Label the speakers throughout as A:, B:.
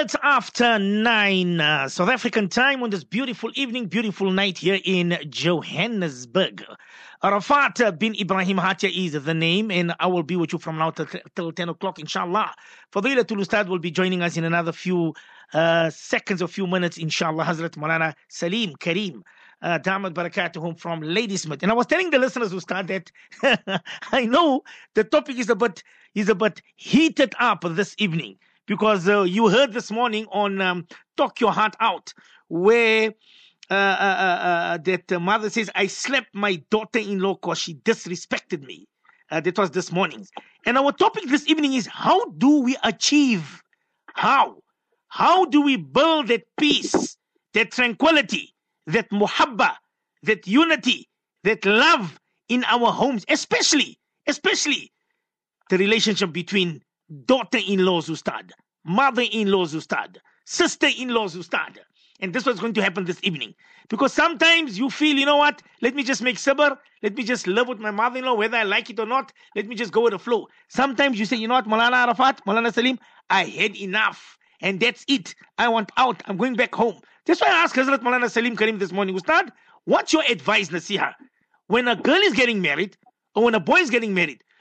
A: minutes after nine uh, South African time on this beautiful evening, beautiful night here in Johannesburg. Arafat bin Ibrahim Hatia is the name, and I will be with you from now till, till 10 o'clock, inshallah. Fadilatul Ustad will be joining us in another few uh, seconds or few minutes, inshallah. Hazrat Malana Salim Karim. Uh, Damat Barakatuhum from Ladysmith. And I was telling the listeners who start that I know the topic is a bit is a bit heated up this evening because uh, you heard this morning on um, Talk Your Heart Out, where uh, uh, uh, uh that mother says, I slapped my daughter in law because she disrespected me. Uh, that was this morning. And our topic this evening is how do we achieve? How? How do we build that peace, that tranquility, that muhabba, that unity, that love in our homes, especially, especially the relationship between daughter-in-laws Ustad, mother-in-laws Ustad, sister-in-laws Ustad. And this was going to happen this evening. Because sometimes you feel, you know what, let me just make sabr, let me just live with my mother-in-law, whether I like it or not, let me just go with the flow. Sometimes you say, you know what, Malana Arafat, Malana Salim, I had enough. And that's it. I want out. I'm going back home. That's why I asked Hazrat Malana Salim Karim this morning, Ustad, what's your advice, Nasiha? When a girl is getting married, or when a boy is getting married,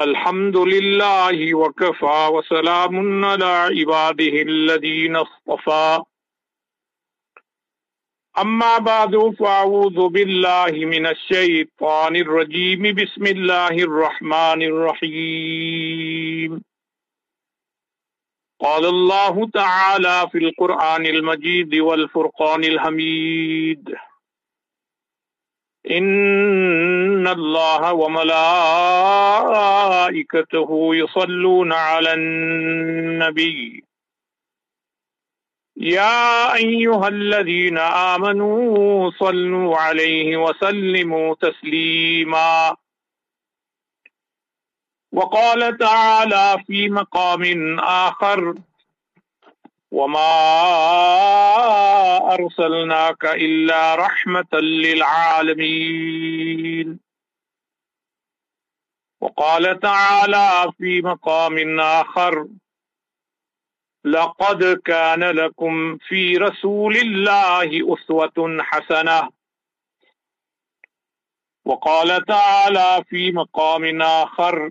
B: الحمد لله وكفى وسلام على عباده الذين اصطفى. أما بعد فأعوذ بالله من الشيطان الرجيم. بسم الله الرحمن الرحيم. قال الله تعالى في القرآن المجيد والفرقان الحميد. إن الله وملائكته يصلون على النبي. يا أيها الذين آمنوا صلوا عليه وسلموا تسليما. وقال تعالى في مقام آخر وما أرسلناك إلا رحمة للعالمين وقال تعالى في مقام آخر لقد كان لكم في رسول الله أسوة حسنة وقال تعالى في مقام آخر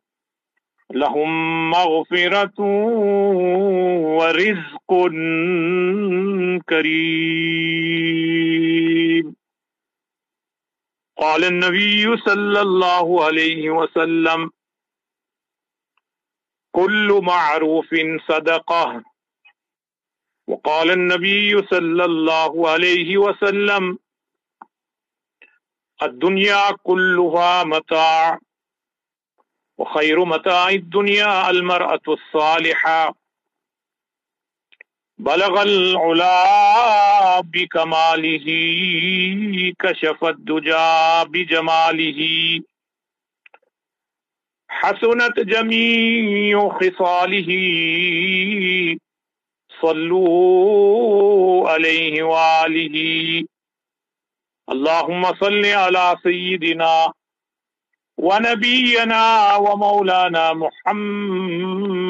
B: لهم مغفرة ورزق كريم. قال النبي صلى الله عليه وسلم كل معروف صدقة. وقال النبي صلى الله عليه وسلم الدنيا كلها متاع. وخير متاع الدنيا المرأة الصالحة. بلغ العلا بكماله كشف الدجى بجماله. حسنت جميع خصاله. صلوا عليه وآله. اللهم صل على سيدنا ونبينا ومولانا محمد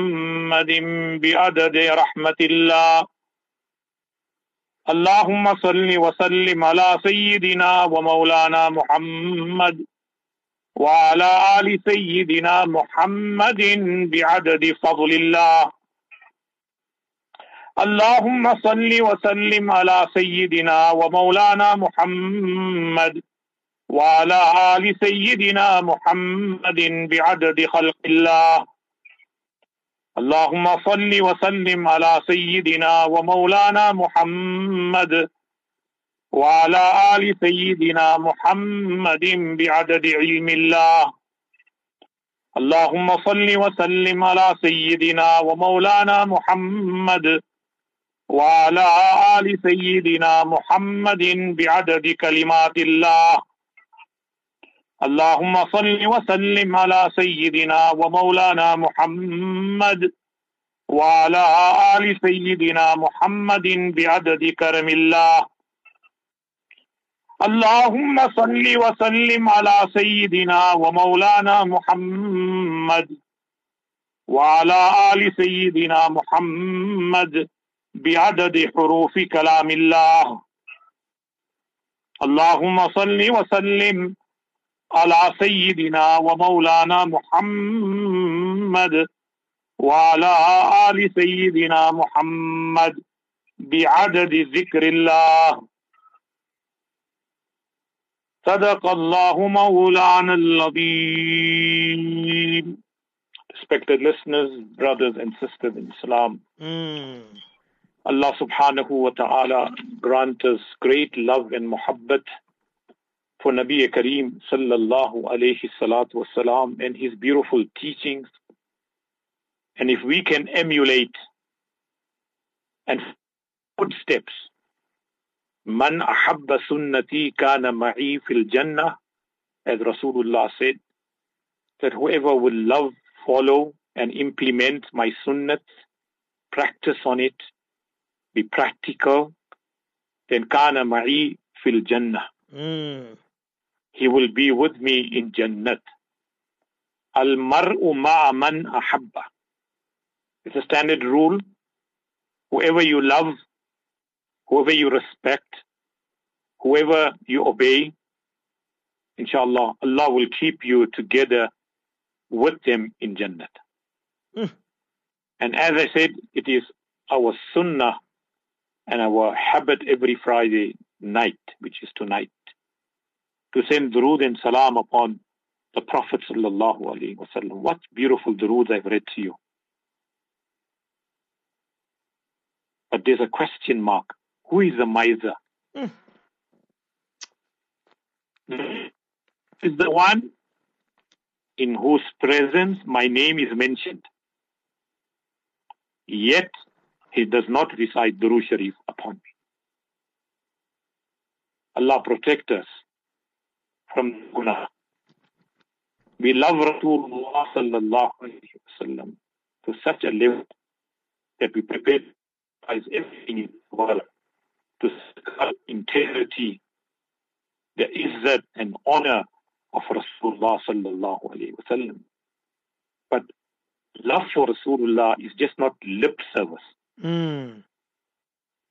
B: بعدد رحمة الله. اللهم صل وسلم على سيدنا ومولانا محمد وعلى آل سيدنا محمد بعدد فضل الله. اللهم صل وسلم على سيدنا ومولانا محمد وعلى آل سيدنا محمد بعدد خلق الله. اللهم صل وسلم على سيدنا ومولانا محمد وعلى آل سيدنا محمد بعدد علم الله. اللهم صل وسلم على سيدنا ومولانا محمد وعلى آل سيدنا محمد بعدد كلمات الله. اللهم صل وسلم على سيدنا ومولانا محمد وعلى آل سيدنا محمد بعدد كرم الله. اللهم صل وسلم على سيدنا ومولانا محمد وعلى آل سيدنا محمد بعدد حروف كلام الله. اللهم صل وسلم على سيدنا ومولانا محمد وعلى آل سيدنا محمد بعدد ذكر الله صدق الله مولانا العظيم Respected listeners, brothers and sisters in Islam,
A: Mm.
B: Allah subhanahu wa ta'ala grant us great love and muhabbat for Nabi Kareem sallallahu alayhi salatu wasalam and his beautiful teachings. And if we can emulate and footsteps, man ahabba sunnati kana ma'i fil jannah, as Rasulullah said, that whoever will love, follow, and implement my sunnat, practice on it, be practical, then kana ma'i fil jannah.
A: Mm.
B: He will be with me in Jannat. Al mar'u ma'a man ahabba. It's a standard rule. Whoever you love, whoever you respect, whoever you obey, inshallah, Allah will keep you together with them in Jannat.
A: Mm.
B: And as I said, it is our sunnah and our habit every Friday night, which is tonight, to send durood and salam upon the Prophet sallallahu alaihi wasallam. What beautiful durood I've read to you. But there's a question mark. Who is the miser?
A: Mm.
B: Is the one in whose presence my name is mentioned. Yet he does not recite Durood Sharif upon me. Allah protect us from guna. We love Rasulullah sallallahu alayhi wasallam to such a level that we prepare as everything in the world to safeguard integrity, the izzat and honor of Rasulullah sallallahu alayhi wasallam. But love for Rasulullah is just not lip service.
A: Mm.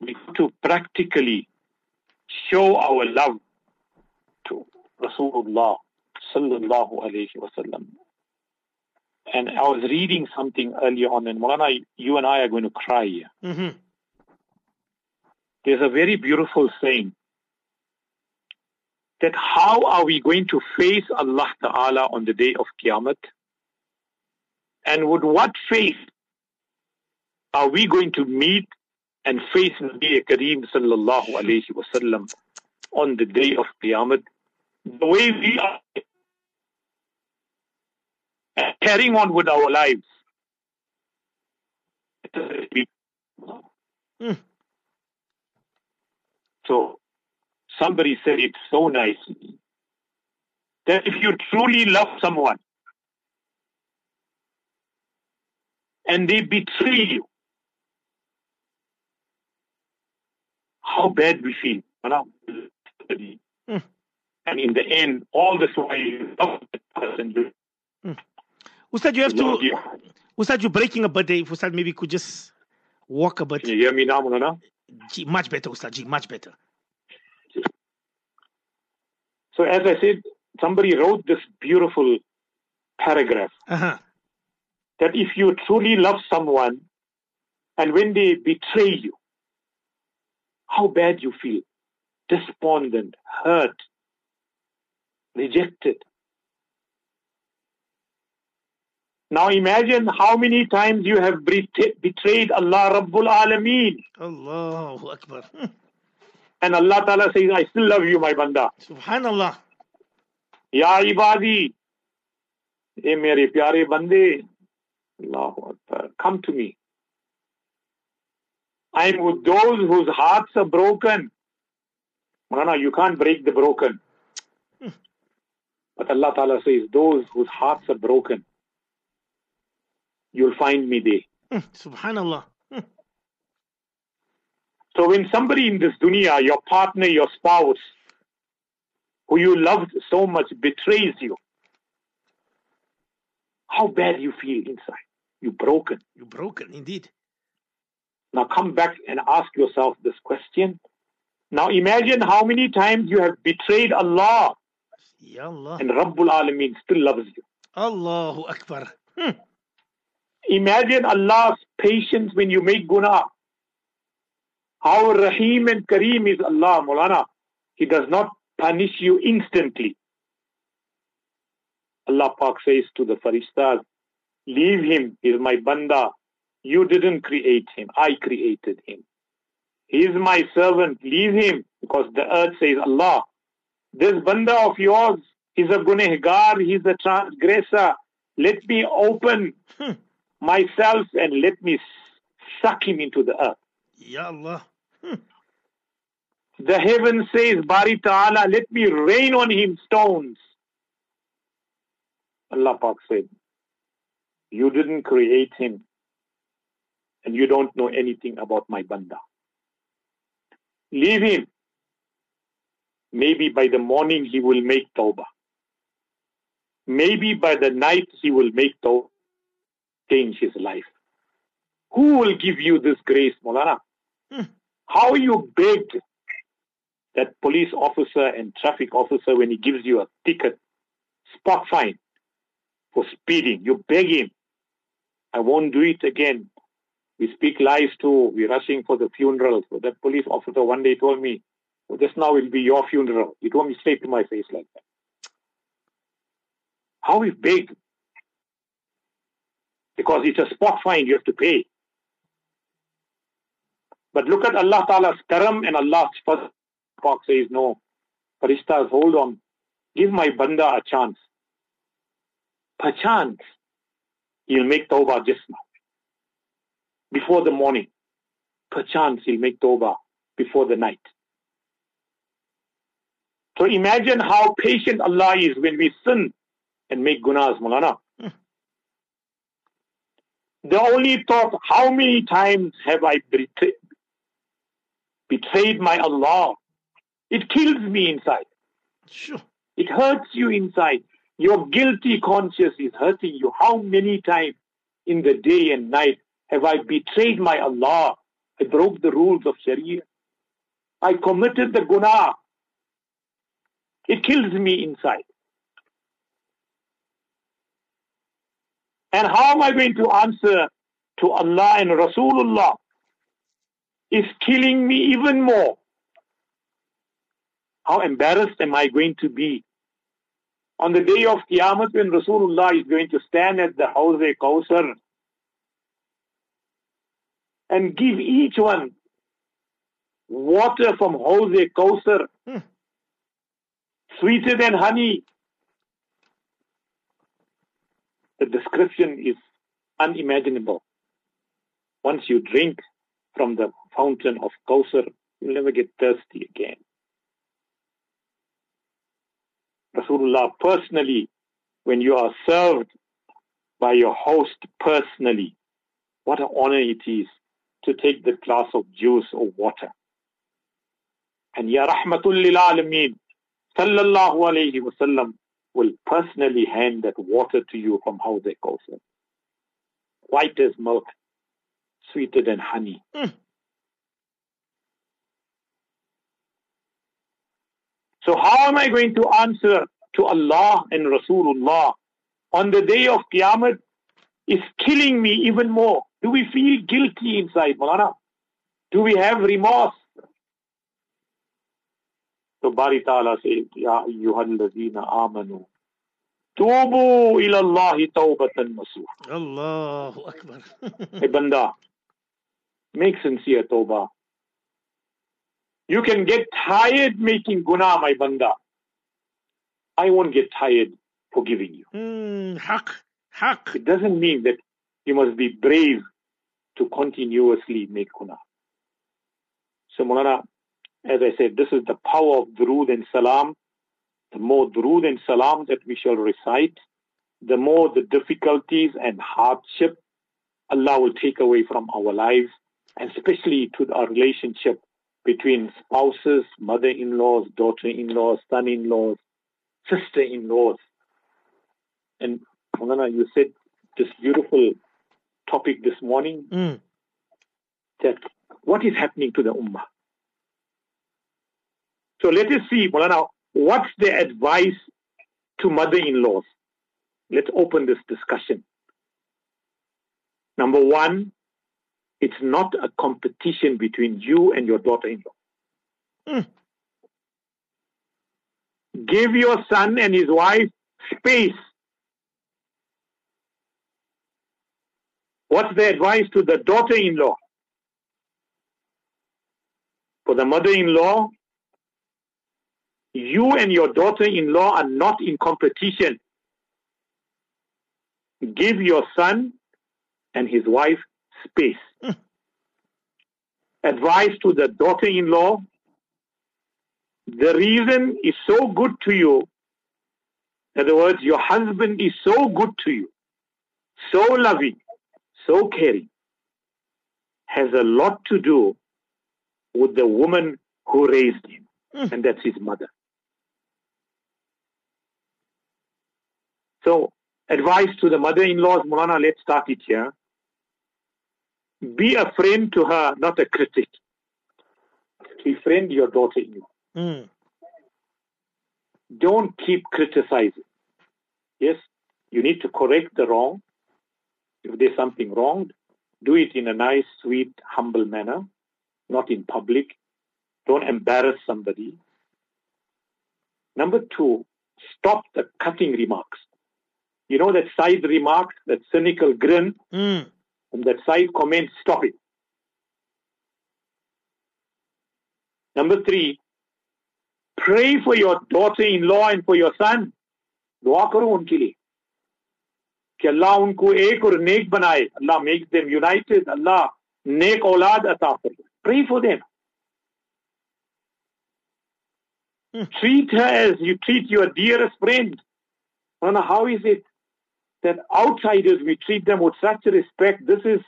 B: We have to practically show our love to Rasulullah sallallahu alayhi wasallam. And I was reading something earlier on, and Mulana, you and I are going to cry.
A: Mm-hmm.
B: There's a very beautiful saying that how are we going to face Allah Ta'ala on the day of Qiyamah? And with what face are we going to meet and face Nabi Kareem sallallahu alayhi wasallam on the day of Qiyamah? The way we are carrying on with our lives.
A: Mm.
B: So somebody said it so nicely that if you truly love someone and they betray you, how bad we feel. you?
A: Mm.
B: And in the end, all this while you love that person, you
A: Ustad, you have to.
B: you.
A: Ustad, you're breaking a birthday. If Ustad maybe could just walk a bit.
B: Can you hear me now, Mulana?
A: Gee, much better, Ustad. Gee, much better.
B: So as I said, somebody wrote this beautiful paragraph
A: Uh huh.
B: that if you truly love someone And when they betray you, how bad you feel. Despondent, hurt, rejected. Now imagine how many times you have betrayed Allah Rabbul Alameen.
A: Allahu Akbar.
B: and Allah Ta'ala says, I still love you, my banda.
A: Subhanallah.
B: Ya ibadi. Hey, mere pyare bande. Allahu Akbar. Come to me. I am with those whose hearts are broken. Molana, you can't break the broken. Hmm. But Allah Ta'ala says, those whose hearts are broken, you'll find me there.
A: Hmm, Subhanallah. Hmm.
B: So when somebody in this dunya, your partner, your spouse, who you loved so much betrays you, how bad you feel inside. You're broken.
A: You're broken, indeed.
B: Now come back and ask yourself this question. Now imagine how many times you have betrayed Allah. And Rabbul Alameen still loves you.
A: Allahu Akbar. Hmm.
B: Imagine Allah's patience when you make guna. How Rahim and Kareem is Allah, Mulana. He does not punish you instantly. Allah Pak says to the Farishtas, Leave him, he is my banda. You didn't create him. I created him. He is my servant. Leave him because the earth says, Allah, this banda of yours is a gunehgar. He's a transgressor. Let me open hmm. myself and let me suck him into the earth.
A: Ya Allah. Hmm.
B: The heaven says, Bari Ta'ala, let me rain on him stones. Allah Pak said, You didn't create him and you don't know anything about my banda. Leave him. Maybe by the morning he will make tawbah. Maybe by the night he will make tawbah, change his life. Who will give you this grace, Molana? Hmm. How you beg that police officer and traffic officer when he gives you a ticket, spot fine for speeding, you beg him, I won't do it again. We speak lies too. We're rushing for the funeral. So that police officer one day told me, just now will be your funeral. You told me straight to my face like that. How is big? Because it's a spot fine, you have to pay. But look at Allah Ta'ala's karam and Allah's first box says, no, Farishtas, hold on. Give my banda a chance. Perchance, he'll make tawbah just now before the morning. Perchance he'll make tawbah before the night. So imagine how patient Allah is when we sin and make gunas, Mulana. Hmm. The only thought, how many times have I betrayed, betrayed my Allah? It kills me inside.
A: Sure.
B: It hurts you inside. Your guilty conscience is hurting you. How many times in the day and night have I betrayed my Allah? I broke the rules of Sharia. I committed the guna. It kills me inside. And how am I going to answer to Allah and Rasulullah? Is killing me even more. How embarrassed am I going to be on the day of Qiyamah when Rasulullah is going to stand at the Hawz Kawthar and give each one water from Hawz Kawthar, hmm. Sweeter than honey. The description is unimaginable. Once you drink from the fountain of Kawthar, you'll never get thirsty again. Rasulullah personally, when you are served by your host personally, what an honor it is to take the glass of juice or water. And Ya Rahmatul Lil Alameen, Sallallahu Alaihi Wasallam, will personally hand that water to you from Hawz Kawthar. White as milk, sweeter than honey. Mm. So how am I going to answer to Allah and Rasulullah on the day of Qiyamah is killing me even more. Do we feel guilty inside, Malana? Do we have remorse? So Bari Ta'ala says, Ya ayyuhalladhina amanu. Tubu ila Allahi tawbatan nasuha.
A: Allahu Akbar.
B: hey banda, make sincere tawbah. You can get tired making guna, my banda. I won't get tired forgiving you.
A: mm, haq, haq.
B: It doesn't mean that you must be brave to continuously make guna. So Mulana, as I said, this is the power of durood and salam. The more durood and salam that we shall recite, the more the difficulties and hardship Allah will take away from our lives, and especially to our relationship between spouses, mother-in-laws, daughter-in-laws, son-in-laws, sister-in-laws. And Mulana, you said this beautiful topic this morning
A: Mm.
B: that what is happening to the ummah. So let us see, Mulana, what's the advice to mother-in-laws? Let's open this discussion. Number one, it's not a competition between you and your daughter-in-law.
A: Mm.
B: Give your son and his wife space. What's the advice to the daughter-in-law? For the mother-in-law, you and your daughter-in-law are not in competition. Give your son and his wife space.
A: Mm.
B: Advice to the daughter-in-law, the reason is so good to you. In other words, your husband is so good to you, so loving, so caring, has a lot to do with the woman who raised him,
A: Mm.
B: and that's his mother. So, advice to the mother-in-laws, Mulana, let's start it here. Be a friend to her, not a critic. Befriend your daughter-in-law.
A: Mm.
B: Don't keep criticizing. Yes, you need to correct the wrong. If there's something wrong, do it in a nice, sweet, humble manner, not in public. Don't embarrass somebody. Number two, stop the cutting remarks You know that side remark, that cynical grin,
A: Mm.
B: and that side comment, stop it. Number three, pray for your daughter-in-law and for your son. दुआ करो उनके लिए कि अल्लाह उनको एक और नेक बनाए अल्लाह makes them united अल्लाह नेक औलाद अता करे pray for them
A: Hmm.
B: treat her as you treat your dearest friend Nana, how is it that outsiders we treat them with such respect this is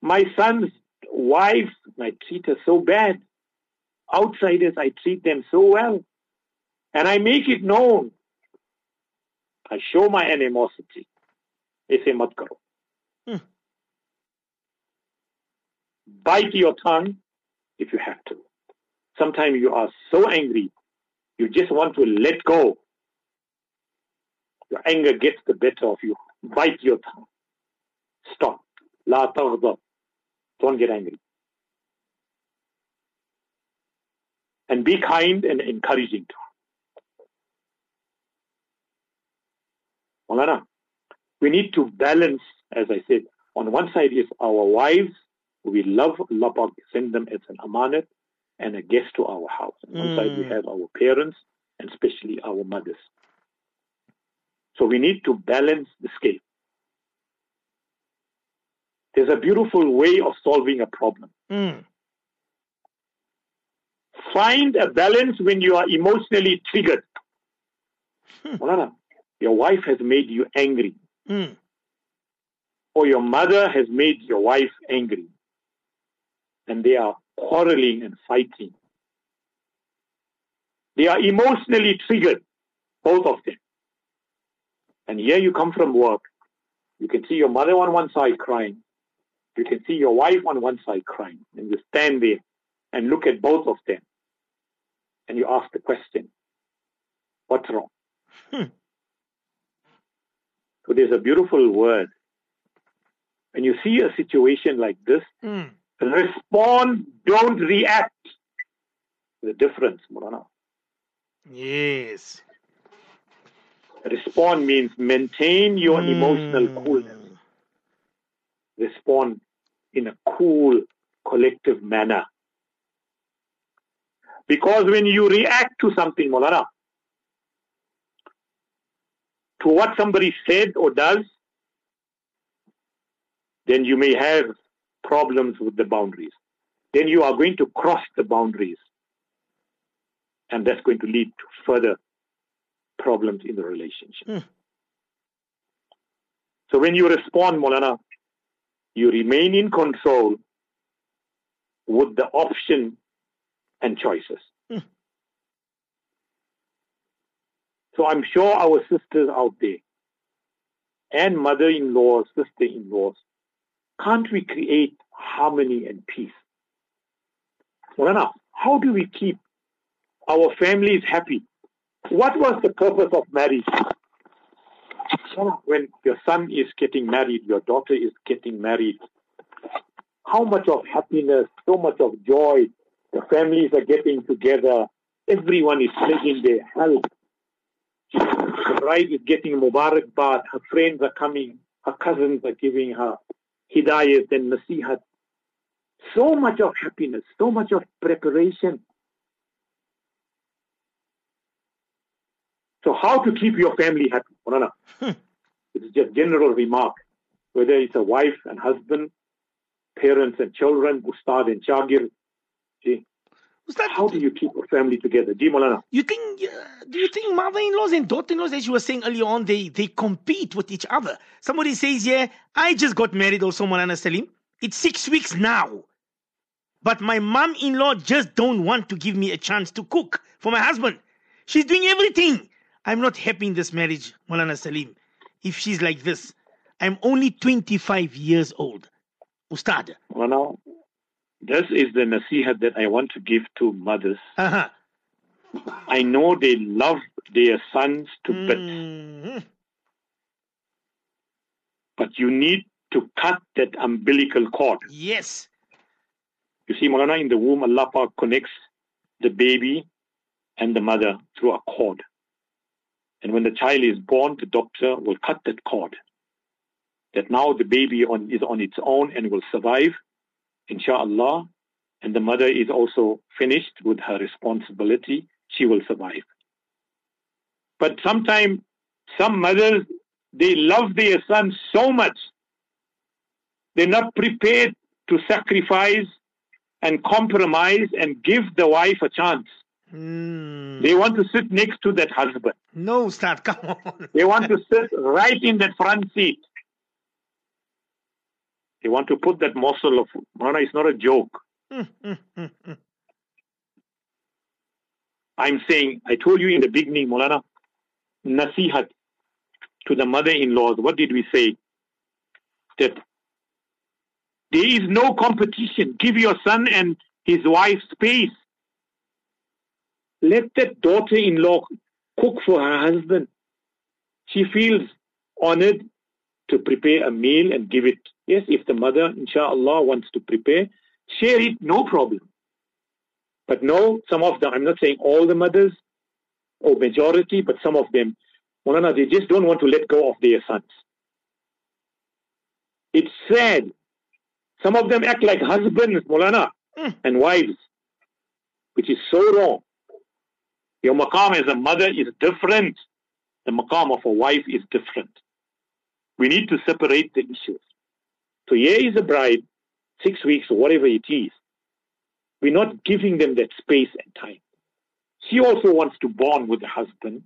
B: my son's wife I treat her so bad outsiders I treat them so well and I make it known I show my animosity. ऐसे मत करो.
A: Hmm.
B: Bite your tongue if you have to. Sometimes you are so angry, you just want to let go. your anger gets the better of you. Bite your tongue. Stop. La taghdab. Don't get angry. And be kind and encouraging to her. We need to balance, as I said, on one side is our wives, we love Allah send them as an amanat and a guest to our house. On one side we
A: mm.
B: have our parents and especially our mothers. So we need to balance the scale. There's a beautiful way of solving a problem.
A: Mm.
B: Find a balance when you are emotionally triggered.
A: Hmm.
B: Your wife has made you angry.
A: Mm.
B: or your mother has made your wife angry and they are quarreling and fighting. They are emotionally triggered, both of them. And here you come from work. You can see your mother on one side crying. You can see your wife on one side crying. And you stand there and look at both of them. And you ask the question, what's wrong?
A: Hmm.
B: So there's a beautiful word when you see a situation like this,
A: Mm.
B: respond, don't react. The difference, Molana.
A: Yes.
B: Respond means maintain your emotional
A: Mm.
B: coolness. Respond in a cool, collective manner. Because when you react to something, Molana, to what somebody said or does, then you may have problems with the boundaries. Then you are going to cross the boundaries. And that's going to lead to further problems in the relationship.
A: Mm.
B: So when you respond, Molana, you remain in control with the option and choices.
A: Mm.
B: So I'm sure our sisters out there and mother-in-laws, sister-in-laws, can't we create harmony and peace? Molana, how do we keep our families happy? What was the purpose of marriage? When your son is getting married, your daughter is getting married, how much of happiness, so much of joy, the families are getting together, everyone is pledging their help. The bride is getting Mubarak bath, her friends are coming, her cousins are giving her hidayat and nasihat. So much of happiness, so much of preparation. So how to keep your family happy?
A: Hmm.
B: It's just general remark. Whether it's a wife and husband, parents and children, ustad and chagir. See,
A: Ustad,
B: how do you keep a family together? Ji Molana.
A: you think uh, do you think mother-in-laws and daughter-in-laws, as you were saying earlier on, they they compete with each other? Somebody says, "Yeah, I just got married, also Malana Salim. It's six weeks now, but my mom-in-law just don't want to give me a chance to cook for my husband. She's doing everything. I'm not happy in this marriage, Malana Salim. If she's like this, I'm only 25 years old. Ustad.
B: Molana, this is the nasihat that I want to give to mothers.
A: Uh-huh.
B: I know they love their sons to bits,
A: Mhm.
B: but you need to cut that umbilical cord.
A: Yes.
B: You see, Molana, in the womb, Allah Pak connects the baby and the mother through a cord. And when the child is born, the doctor will cut that cord. That now the baby on, is on its own and will survive, inshallah. And the mother is also finished with her responsibility. She will survive. But sometimes some mothers, they love their sons so much. They're not prepared to sacrifice and compromise and give the wife a chance.
A: Mm.
B: They want to sit next to that husband.
A: No, Ustad, come on.
B: They want to sit right in that front seat. They want to put that morsel of Mona, it's not a joke. I'm saying, I told you in the beginning, Molana, nasihat to the mother-in-laws. What did we say? That there is no competition. Give your son and his wife space. Let that daughter-in-law cook for her husband. She feels honored to prepare a meal and give it. Yes, if the mother, inshallah, wants to prepare, share it, no problem. But no, some of them, I'm not saying all the mothers or majority, but some of them, Molana, they just don't want to let go of their sons. It's sad. Some of them act like husbands, Molana,
A: Mm.
B: and wives, which is so wrong. Your maqam as a mother is different. The maqam of a wife is different. We need to separate the issues. So here is a bride, six weeks or whatever it is. We're not giving them that space and time. She also wants to bond with the husband.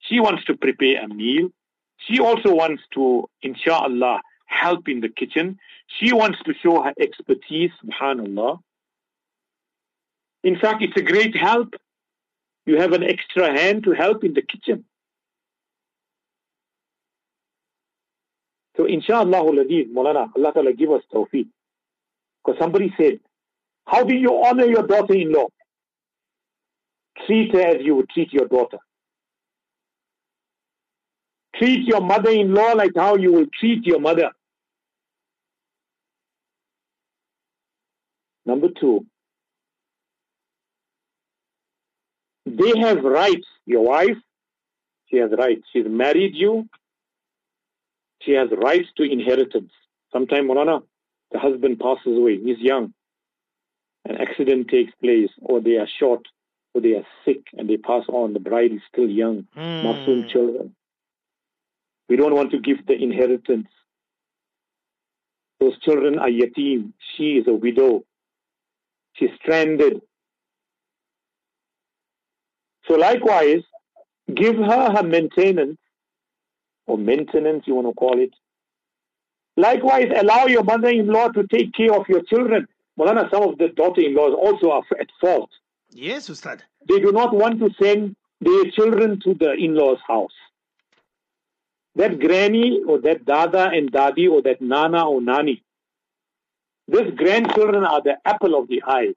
B: She wants to prepare a meal. She also wants to, inshallah, help in the kitchen. She wants to show her expertise, subhanallah. In fact, it's a great help. You have an extra hand to help in the kitchen. So inshallah Mulana, Allah Ta'ala give us tawfiq. Because somebody said, how do you honor your daughter-in-law? Treat her as you would treat your daughter. Treat your mother-in-law like how you will treat your mother. Number two, they have rights. Your wife, she has rights. She's married you. She has rights to inheritance. Sometime, Molana, the husband passes away. He's young. An accident takes place, or they are short, or they are sick, and they pass on. The bride is still young, mm. Masoom children. We don't want to give the inheritance. Those children are yatim. She is a widow. She's stranded. So likewise, give her her maintenance, or maintenance you want to call it. Likewise, allow your mother-in-law to take care of your children. Molana, some of the daughter-in-laws also are at fault.
A: Yes, Ustad.
B: They do not want to send their children to the in-laws' house. That granny or that dada and dadi or that nana or nani, these grandchildren are the apple of the eye.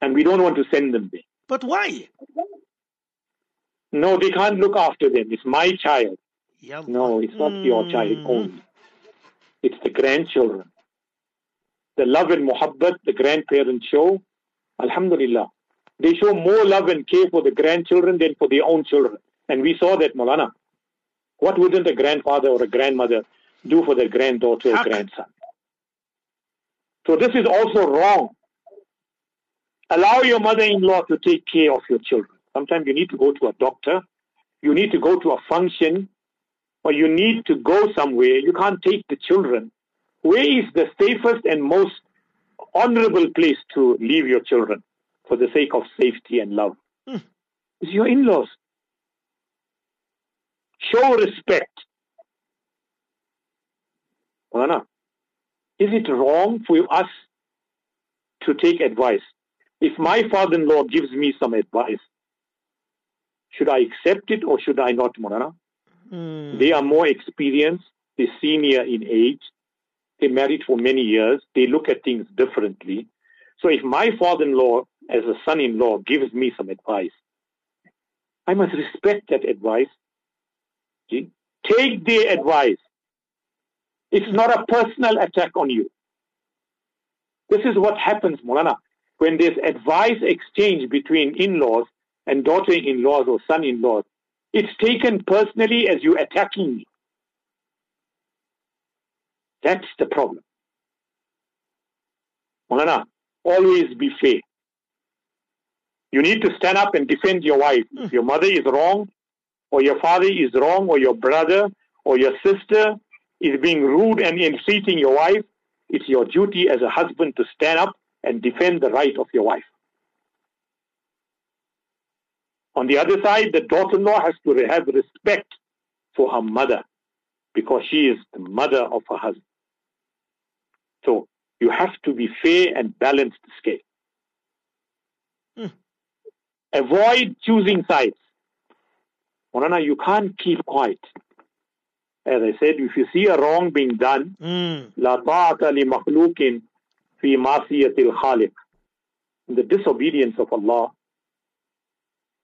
B: And we don't want to send them there.
A: But why?
B: No, we can't look after them. It's my child. No, it's not mm. your child only. It's the grandchildren. The love and muhabbat the grandparents show, Alhamdulillah. They show more love and care for the grandchildren than for their own children. And we saw that, Molana. What wouldn't a grandfather or a grandmother do for their granddaughter or grandson? So this is also wrong. Allow your mother-in-law to take care of your children. Sometimes you need to go to a doctor, you need to go to a function, or you need to go somewhere. You can't take the children. Where is the safest and most honorable place to leave your children for the sake of safety and love? Hmm. It's your in-laws. Show respect. Is it wrong for us to take advice? If my father-in-law gives me some advice, should I accept it or should I not, Molana? Mm. They are more experienced, they're senior in age, they married for many years, they look at things differently. So if my father-in-law, as a son-in-law, gives me some advice, I must respect that advice. See? Take their advice. It's not a personal attack on you. This is what happens, Mulana when there's advice exchange between in-laws and daughter-in-laws or son-in-laws, it's taken personally as you attacking me. That's the problem. Mulana, always be fair. You need to stand up and defend your wife. If your mother is wrong, or your father is wrong, or your brother, or your sister is being rude and entreating your wife, it's your duty as a husband to stand up and defend the right of your wife. On the other side, the daughter-in-law has to have respect for her mother because she is the mother of her husband. So you have to be fair and balance the scale. Hmm. Avoid choosing sides. Molana, you can't keep quiet. As I said, if you see a wrong being done, la ta'ata li makhlukin في Masiyatil الخالق in the disobedience of Allah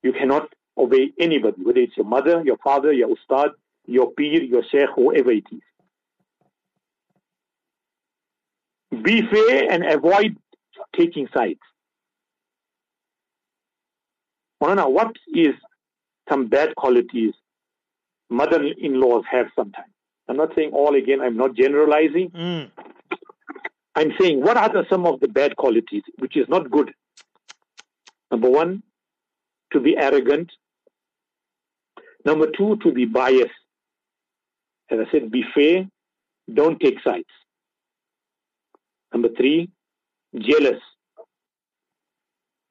B: you cannot obey anybody whether it's your mother your father your ustad your peer your sheikh whoever it is. Be fair and avoid taking sides. Molana, what is some bad qualities mother-in-laws have sometimes? I'm not saying all again, I'm not generalizing, mm. I'm saying, what are the, some of the bad qualities, which is not good? Number one, to be arrogant. Number two, to be biased. As I said, be fair, don't take sides. Number three, jealous.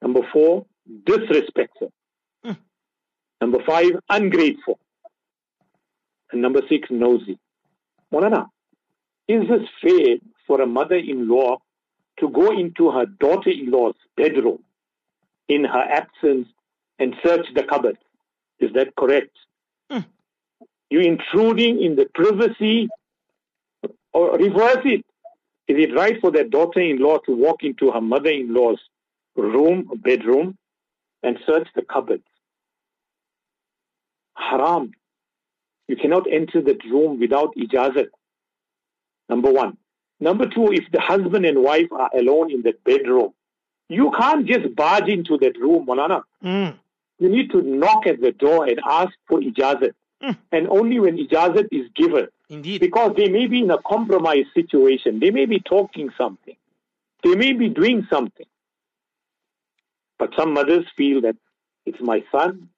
B: Number four, disrespectful. Mm. Number five, ungrateful. And number six, nosy. Molana, is this fair for a mother-in-law to go into her daughter-in-law's bedroom in her absence and search the cupboard. Is that correct? Mm. You're intruding in the privacy or reverse it. Is it right for that daughter-in-law to walk into her mother-in-law's room, bedroom, and search the cupboard? Haram. You cannot enter that room without ijazat. Number one. Number two, if the husband and wife are alone in that bedroom, you can't just barge into that room, Molana.
A: Mm.
B: You need to knock at the door and ask for ijazat.
A: Mm.
B: And only when ijazat is given,
A: Indeed.
B: because they may be in a compromised situation, they may be talking something, they may be doing something. But some mothers feel that it's my son,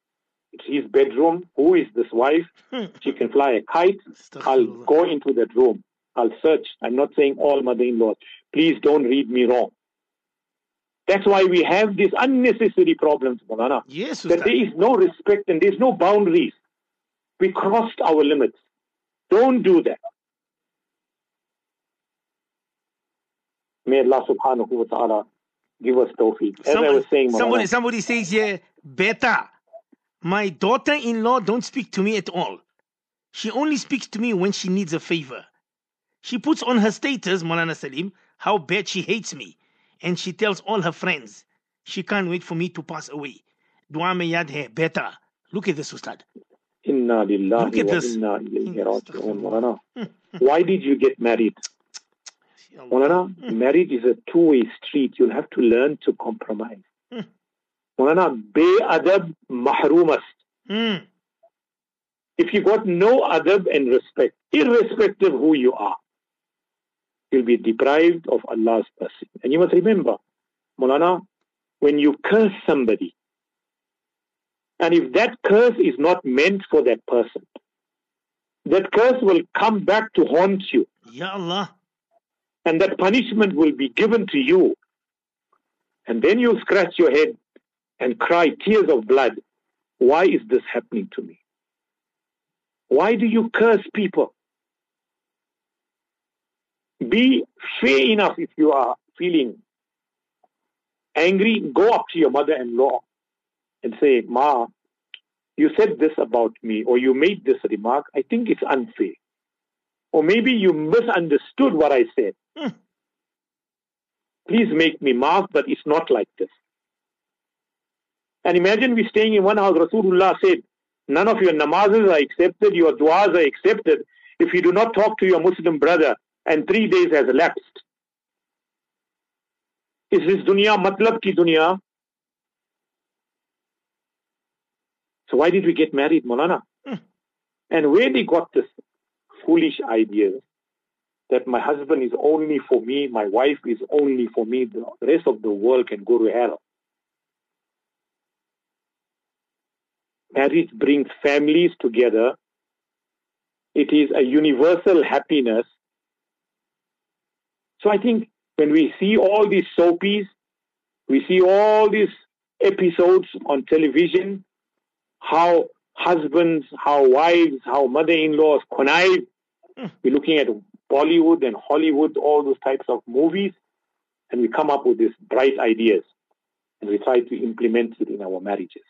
B: it's his bedroom, who is this wife?
A: Hmm.
B: She can fly a kite. I'll go into that room. I'll search. I'm not saying all mother in laws. Please don't read me wrong. That's why we have these unnecessary problems, Molana.
A: Yes,
B: That there is no respect and there's no boundaries. We crossed our limits. Don't do that. May Allah subhanahu wa ta'ala give us tawfiq. As I was saying,
A: somebody, somebody says here, Beta, my daughter-in-law don't speak to me at all. She only speaks to me when she needs a favor. She puts on her status, Molana Salim, how bad she hates me. And she tells all her friends, she can't wait for me to pass away. Dua mein yaad hai, Beta. Look at this, Ustad.
B: Inna
A: Look at
B: wa
A: this.
B: inna ilayhi raji'un. Molana. Why did you get married? Molana, marriage is a two-way street. You'll have to learn to compromise.
A: Hmm.
B: Molana, be-adab mahrumas.
A: Mm.
B: If you got no adab and respect, irrespective who you are, you'll be deprived of Allah's blessing. And you must remember, Molana, when you curse somebody, and if that curse is not meant for that person, that curse will come back to haunt you,
A: Ya Allah.
B: and that punishment will be given to you. And then you'll scratch your head and cry tears of blood. Why is this happening to me? Why do you curse people? Be fair enough if you are feeling angry. Go up to your mother in law and say, Ma, you said this about me, or you made this remark. I think it's unfair. Or maybe you misunderstood what I said.
A: Hmm.
B: Please make me maaf, but it's not like this. And imagine we staying in one house. Rasulullah said, None of your namazes are accepted, your du'as are accepted if you do not talk to your Muslim brother and three days has elapsed. Is this dunya matlab ki dunya? So why did we get married, Molana?
A: Hmm.
B: And where they got this foolish idea that my husband is only for me, my wife is only for me, the rest of the world can go to hell. Marriage brings families together. It is a universal happiness. So I think when we see all these soapies, we see all these episodes on television, how husbands, how wives, how mother-in-laws connive. Hmm. We're looking at Bollywood and Hollywood, all those types of movies, and we come up with these bright ideas, and we try to implement it in our marriages.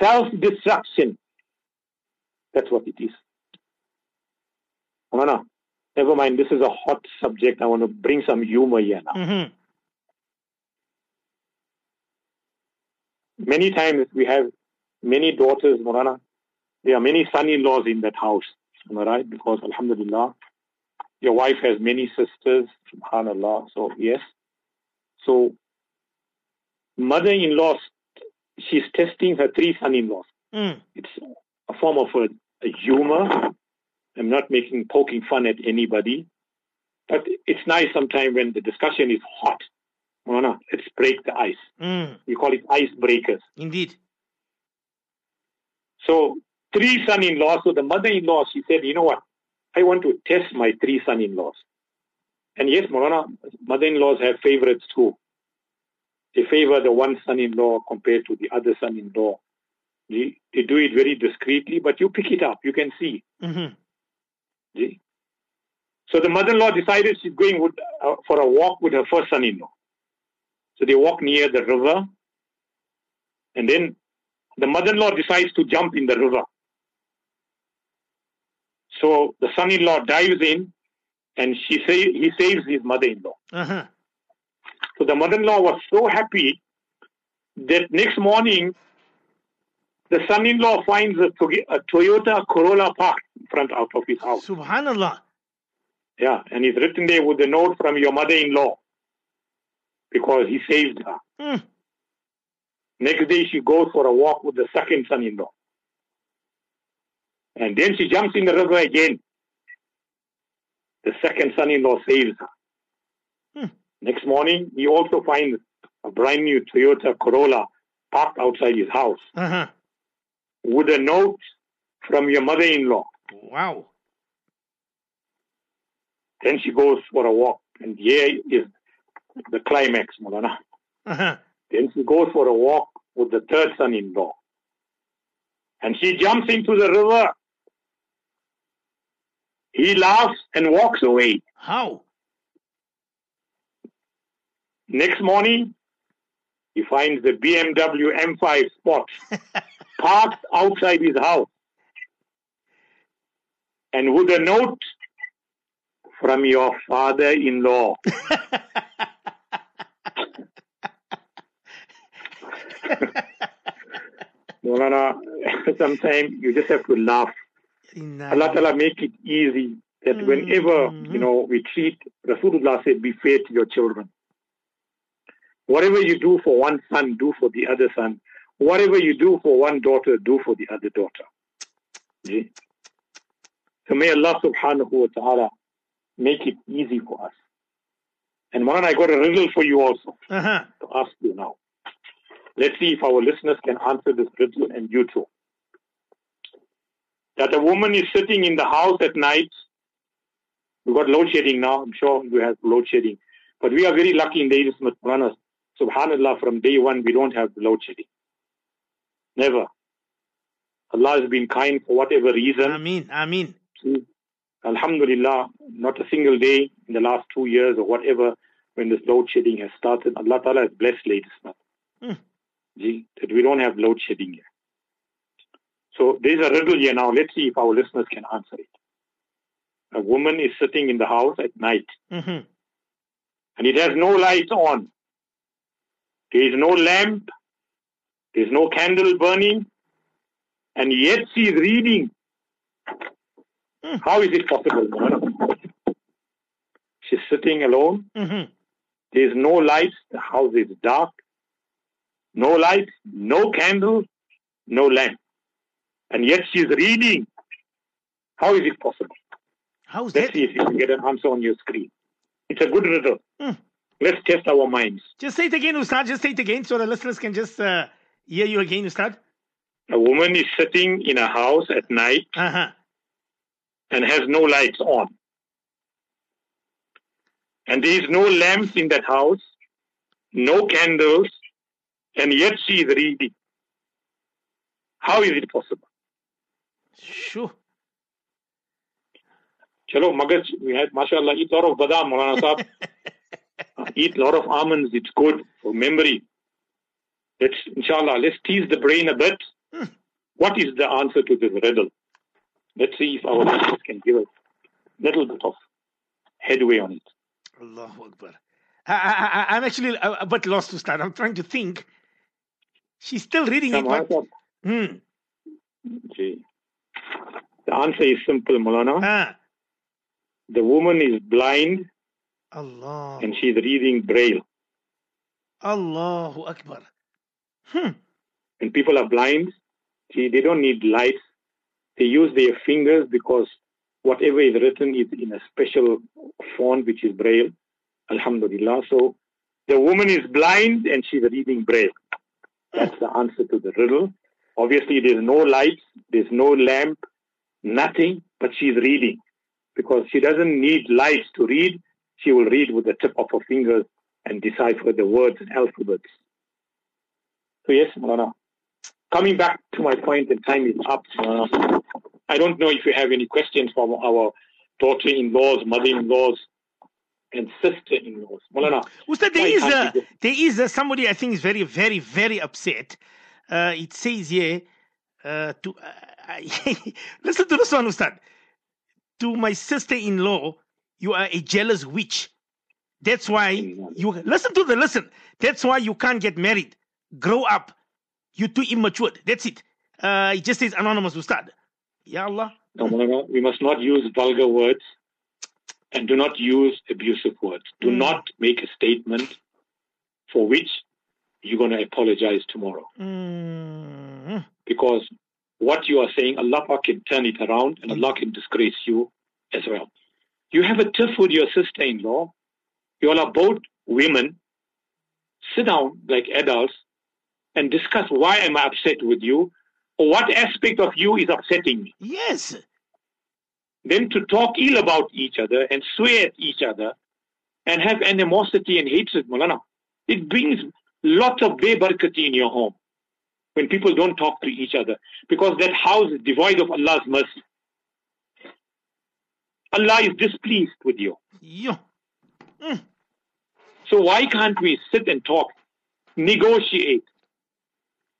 B: Self-destruction. That's what it is. Amana, never mind. This is a hot subject. I want to bring some humor here now.
A: Mhm.
B: Many times we have many daughters, Molana. There are many son-in-laws in that house. Am I right? Because Alhamdulillah, your wife has many sisters. Subhanallah. So yes. So mother-in-law, she's testing her three son-in-laws.
A: Mm.
B: It's a form of a, a humor. I'm not making poking fun at anybody, but it's nice sometimes when the discussion is hot. No, no, let's break the ice.
A: Mm.
B: We call it icebreakers.
A: Indeed.
B: So three son-in-laws. So the mother-in-law, she said, you know what? I want to test my three son-in-laws. And yes, Molana, mother-in-laws have favorites too. They favor the one son-in-law compared to the other son-in-law. They, they do it very discreetly, but you pick it up. You can see.
A: hmm
B: So the mother-in-law decided she's going with, uh, for a walk with her first son-in-law. So they walk near the river, and then the mother-in-law decides to jump in the river. So the son-in-law dives in, and she say, he saves his mother-in-law.
A: Uh-huh.
B: So the mother-in-law was so happy that next morning, the son-in-law finds a, a Toyota Corolla parked in front out of his house.
A: Subhanallah.
B: Yeah, and it's written there with a note from your mother-in-law because he saved her.
A: Mm.
B: Next day, she goes for a walk with the second son-in-law. And then she jumps in the river again. The second son-in-law saves her.
A: Hmm.
B: Next morning, he also finds a brand new Toyota Corolla parked outside his house
A: Uh-huh.
B: With a note from your mother-in-law.
A: Wow.
B: Then she goes for a walk, and here is the climax, Molana.
A: Uh-huh.
B: Then she goes for a walk with the third son-in-law. And she jumps into the river. He laughs and walks away.
A: How?
B: Next morning, he finds the BMW M5 Sport parked outside his house. And with a note from your father-in-law. Maulana, sometimes you just have to laugh.
A: Inna
B: Allah Ta'ala make it easy that
A: Mm,
B: whenever, you know, we treat, Rasulullah said, be fair to your children. Whatever you do for one son, do for the other son. Whatever you do for one daughter, do for the other daughter. See? So may Allah subhanahu wa ta'ala make it easy for us. And Maran, I got a riddle for you also
A: Uh-huh.
B: to ask you now. Let's see if our listeners can answer this riddle and you too. That a woman is sitting in the house at night. We've got load shedding now. I'm sure you have load shedding. But we are very lucky in the Maulana. Subhanallah, from day one, we don't have load shedding. Never. Allah has been kind for whatever reason.
A: Ameen. Ameen.
B: Alhamdulillah, not a single day in the last two years or whatever when this load shedding has started. Allah Ta'ala has blessed ladies now.
A: Hmm.
B: See, that we don't have load shedding here. So there's a riddle here now. Let's see if our listeners can answer it. A woman is sitting in the house at night
A: Mm-hmm.
B: and it has no light on. There is no lamp. There's no candle burning. And yet she is reading.
A: Hmm.
B: How is it possible? She's sitting alone.
A: Mm-hmm.
B: There's no light. The house is dark. No light, no candle, no lamp. And yet she's reading. How is it possible?
A: How's
B: Let's
A: that?
B: see if you can get an answer on your screen. It's a good riddle.
A: Hmm.
B: Let's test our minds.
A: Just say it again, Ustad. Just say it again so the listeners can just uh, hear you again, Ustad.
B: A woman is sitting in a house at night
A: Uh-huh.
B: and has no lights on. And there is no lamps in that house, no candles, and yet she is reading. How is it possible?
A: Sure.
B: Chalo, magaj, we had, mashallah, eat lot of badam, Maulana Sahib. Uh, eat lot of almonds, it's good for memory. Let's, inshallah, let's tease the brain a bit.
A: Hmm.
B: What is the answer to this riddle? Let's see if our listeners can give us a little bit of headway on it.
A: Allahu Akbar. I, I, I'm actually a, bit lost, to start. I'm trying to think. She's still reading it, but... Hmm.
B: Ji. The answer is simple, Maulana.
A: Ah.
B: The woman is blind
A: Allah.
B: and she's reading Braille.
A: Allahu Akbar. Hmm.
B: When people are blind, see, they don't need lights. They use their fingers because whatever is written is in a special font, which is Braille. Alhamdulillah. So the woman is blind and she's reading Braille. That's the answer to the riddle. Obviously, there's no lights, there's no lamp, nothing, but she's reading because she doesn't need lights to read. She will read with the tip of her fingers and decipher the words and alphabets. So yes, Molana. Coming back to my point, and time is up. Molana. I don't know if you have any questions from our daughter-in-laws, mother-in-laws, and sister-in-laws. Molana.
A: Ustad, there is, a, there is a, somebody I think is very, very, very upset. Uh, it says here, uh, to uh, listen to this one, Ustad. To my sister-in-law, you are a jealous witch. That's why you listen to the listen. That's why you can't get married. Grow up. You're too immature. That's it. Uh, it just says anonymous Ustad. Ya Allah.
B: No, Molana, we must not use vulgar words. and do not use abusive words. Do
A: Mm.
B: not make a statement for which you're going to apologize tomorrow.
A: Mm.
B: Because what you are saying, Allah can turn it around and Allah can disgrace you as well. You have a tiff with your sister-in-law. You all are both women. Sit down like adults and discuss why am I upset with you or what aspect of you is upsetting me.
A: Yes.
B: Then to talk ill about each other and swear at each other and have animosity and hatred, Molana, it brings lots of bebarkati in your home when people don't talk to each other because that house is devoid of Allah's mercy. Allah is displeased with you.
A: Yo. Mm.
B: So why can't we sit and talk, negotiate,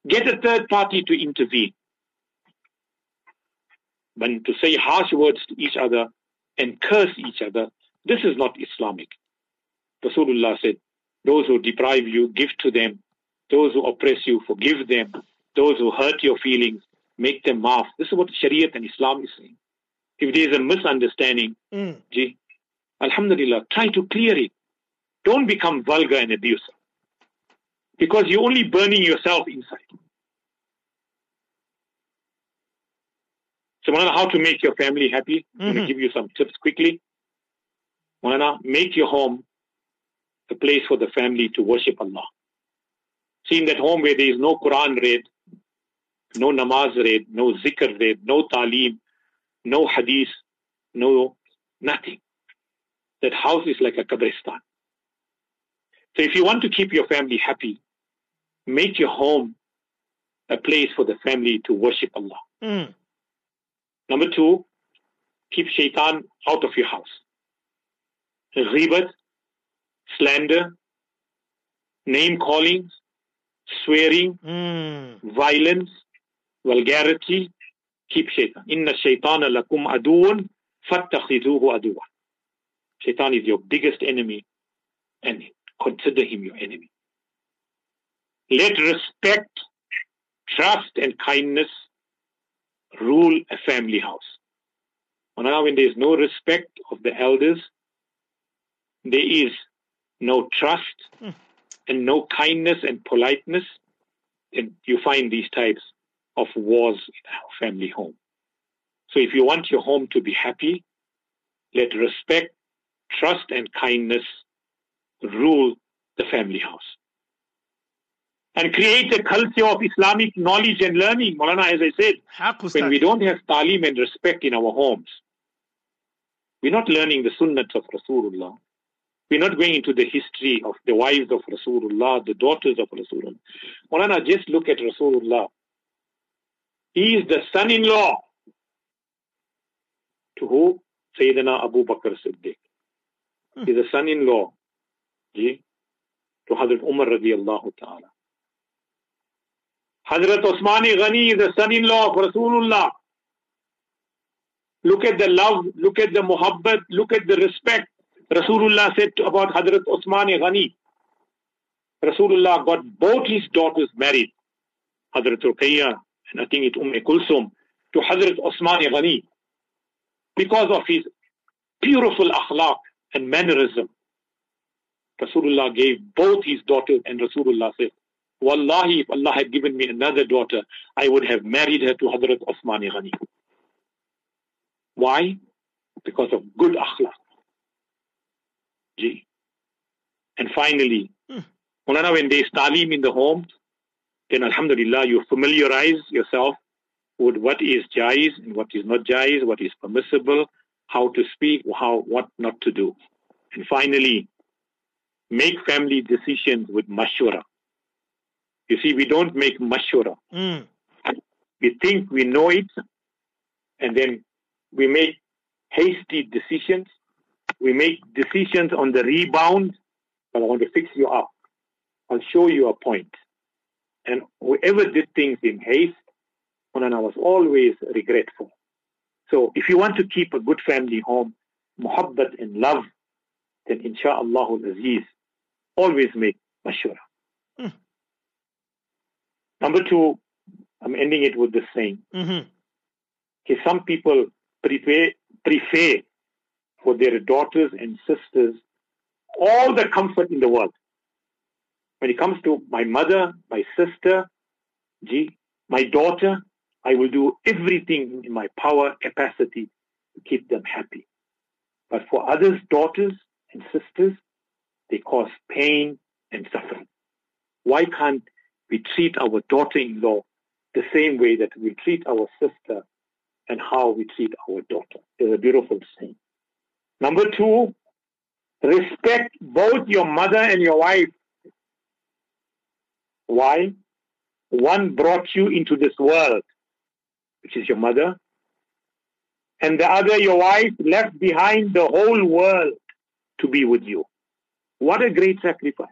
B: get a third party to intervene? But to say harsh words to each other and curse each other, this is not Islamic. Rasulullah said, those who deprive you, give to them. Those who oppress you, forgive them. Those who hurt your feelings, make them maaf. This is what Shariat and Islam is saying. If there is a misunderstanding,
A: Mm.
B: Ji, Alhamdulillah, try to clear it. Don't become vulgar and abusive. Because you're only burning yourself inside. So, Molana, how to make your family happy? I'm going to give you some tips quickly. Molana, make your home a place for the family to worship Allah. See, in that home where there is no Quran read, no namaz read, no zikr read, no talim, no hadith, no nothing. That house is like a kabristan. So if you want to keep your family happy, make your home a place for the family to worship Allah.
A: Mm.
B: Number two, keep shaitan out of your house. Ghibat, slander, name calling, swearing,
A: Mm.
B: violence, vulgarity, keep shaitan. Inna shaitana lakum aduun fattakhiduhu aduwa. Shaitan is your biggest enemy and consider him your enemy. Let respect, trust and kindness rule a family house. Now when there is no respect of the elders, there is no trust
A: Hmm.
B: and no kindness and politeness, then you find these types of wars in our family home. So if you want your home to be happy, let respect, trust, and kindness rule the family house and create a culture of Islamic knowledge and learning. Maulana, as I said, when we don't have talim and respect in our homes, we're not learning the sunnahs of Rasulullah. We're not going into the history of the wives of Rasulullah, the daughters of Rasulullah. Maulana, just look at Rasulullah. He is the son-in-law to who? Sayyidina Abu Bakr Siddiq. He's the son-in-law to Hazrat Umar radiallahu ta'ala. Hazrat Osmani Ghani is the son-in-law of Rasulullah. Look at the love, look at the muhabbat, look at the respect. Rasulullah said about Hazrat Osmani Ghani. Rasulullah got both his daughters married, Hazrat Ruqayya and I think it Umm Kulsum, to Hazrat Osmani Ghani because of his beautiful akhlaq and mannerism. Rasulullah gave both his daughters and Rasulullah said, Wallahi, if Allah had given me another daughter, I would have married her to Hazrat Osmani Ghani. Why? Because of good akhlaq. Gee. And finally,
A: Hmm.
B: When there is talim in the home, then Alhamdulillah, you familiarize yourself with what is jais and what is not jais, what is permissible, how to speak, how what not to do. And finally, make family decisions with mashura. You see, we don't make mashura.
A: Mm.
B: We think we know it, and then we make hasty decisions. We make decisions on the rebound, but I want to fix you up. I'll show you a point. And whoever did things in haste, Molana was always regretful. So if you want to keep a good family home, muhabbat and love, then insha'Allah aziz, always make mashura.
A: Hmm.
B: Number two, I'm ending it with this saying.
A: Mm-hmm.
B: Okay, some people prefer, prefer for their daughters and sisters all the comfort in the world. When it comes to my mother, my sister, gee, my daughter, I will do everything in my power capacity to keep them happy. But for others' daughters and sisters, they cause pain and suffering. Why can't we treat our daughter-in-law the same way that we treat our sister and how we treat our daughter? It's a beautiful saying. Number two, respect both your mother and your wife. Why? One brought you into this world, which is your mother, and the other, your wife, left behind the whole world to be with you. What a great sacrifice.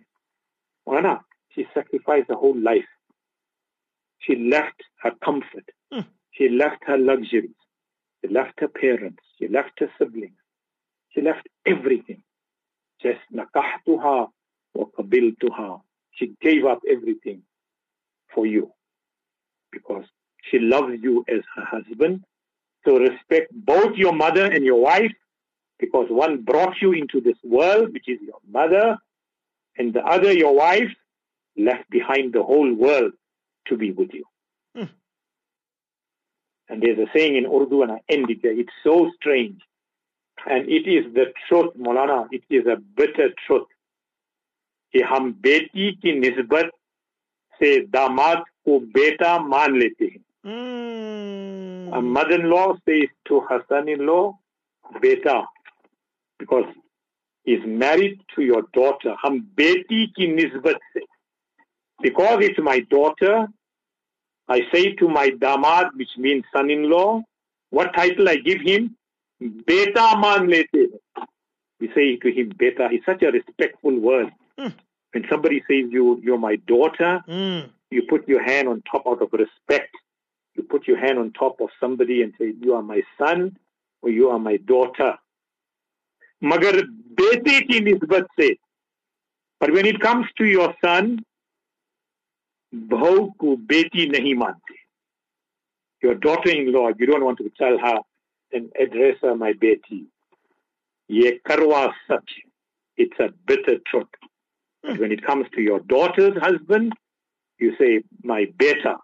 B: Anna, she sacrificed her whole life. She left her comfort.
A: Mm.
B: She left her luxuries. She left her parents. She left her siblings. She left everything. Just nakahtuha wa qabiltuha. She gave up everything for you because she loves you as her husband. So respect both your mother and your wife because one brought you into this world, which is your mother, and the other, your wife, left behind the whole world to be with you.
A: Mm.
B: And there's a saying in Urdu, and I end it there. It's so strange. And it is the truth, Molana. It is a bitter truth. कि हम बेटी की निस्बत से दामाद को बेटा मान लेते हैं
A: Mm.
B: a mother-in-law says to her son-in-law, beta, because he's married to your daughter. Hum beti ki nisbat se. Because it's my daughter, I say to my damad, which means son-in-law, what title I give him? Beta man lete. We say to him, beta. It's such a respectful word.
A: Mm.
B: When somebody says you, you're my daughter,
A: mm.
B: you put your hand on top out of respect. You put your hand on top of somebody and say, you are my son or you are my daughter. Magar bete ki nisbat se. But when it comes to your son, बहू को बेटी नहीं मानते your daughter-in-law you don't want to tell her and address her my beti ये करवा सच it's a bitter truth but when it comes to your daughter's husband you say my beta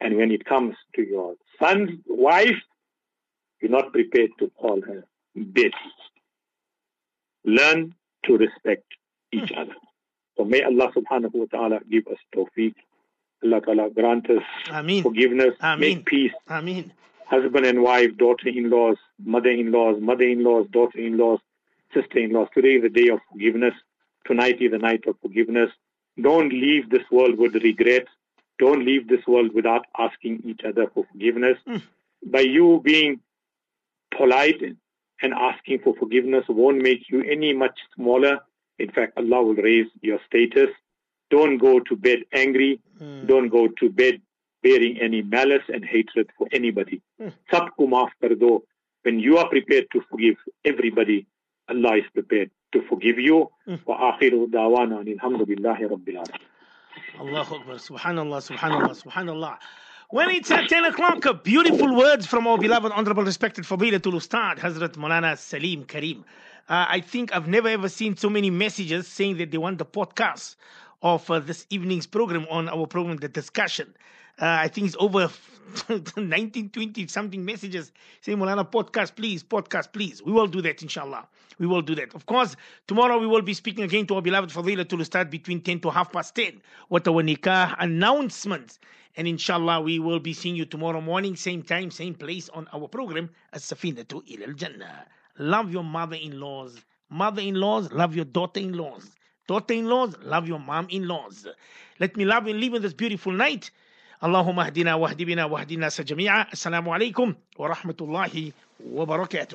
B: and when it comes to your son's wife, you're not prepared to call her Betty. Learn to respect each other. So may Allah subhanahu wa ta'ala give us tawfiq. Allah ta'ala grant us
A: Ameen.
B: forgiveness,
A: Ameen.
B: make peace.
A: Ameen.
B: Husband and wife, daughter-in-laws, mother-in-laws, mother-in-laws, daughter-in-laws, sister-in-laws. Today is the day of forgiveness. Tonight is the night of forgiveness. Don't leave this world with regret. Don't leave this world without asking each other for forgiveness.
A: Mm.
B: By you being polite and asking for forgiveness won't make you any much smaller. In fact, Allah will raise your status. Don't go to bed angry.
A: Mm.
B: Don't go to bed bearing any malice and hatred for anybody.
A: Mm.
B: Sabko maaf kar do. When you are prepared to forgive everybody, Allah is prepared to forgive you.
A: Mm.
B: Wa akhiru dawana alhamdulillahi rabbil alamin.
A: Allahu Akbar. Subhanallah, subhanallah, subhanallah. When it's at 10 o'clock, beautiful words from our beloved, honorable, respected Fadilatul Ustad, Hazrat Molana Salim Karim. Uh, I think I've never ever seen so many messages saying that they want the podcast of uh, this evening's program on our program, The Discussion. Uh, I think it's over 19, 20 something messages saying, Molana, podcast, please, podcast, please. We will do that, inshallah. We will do that. Of course, tomorrow we will be speaking again to our beloved Fadilatul Ustad between 10 to half past 10 with our nikah announcements. And inshallah, we will be seeing you tomorrow morning, same time, same place on our program, As Safina to Ilal Jannah. Love your mother in laws. Mother in laws, love your daughter in laws Daughter in laws, love your mom in laws. Let me love and live in this beautiful night. اللهم اهدنا واهد بنا واهد الناس جميعا السلام عليكم ورحمة الله وبركاته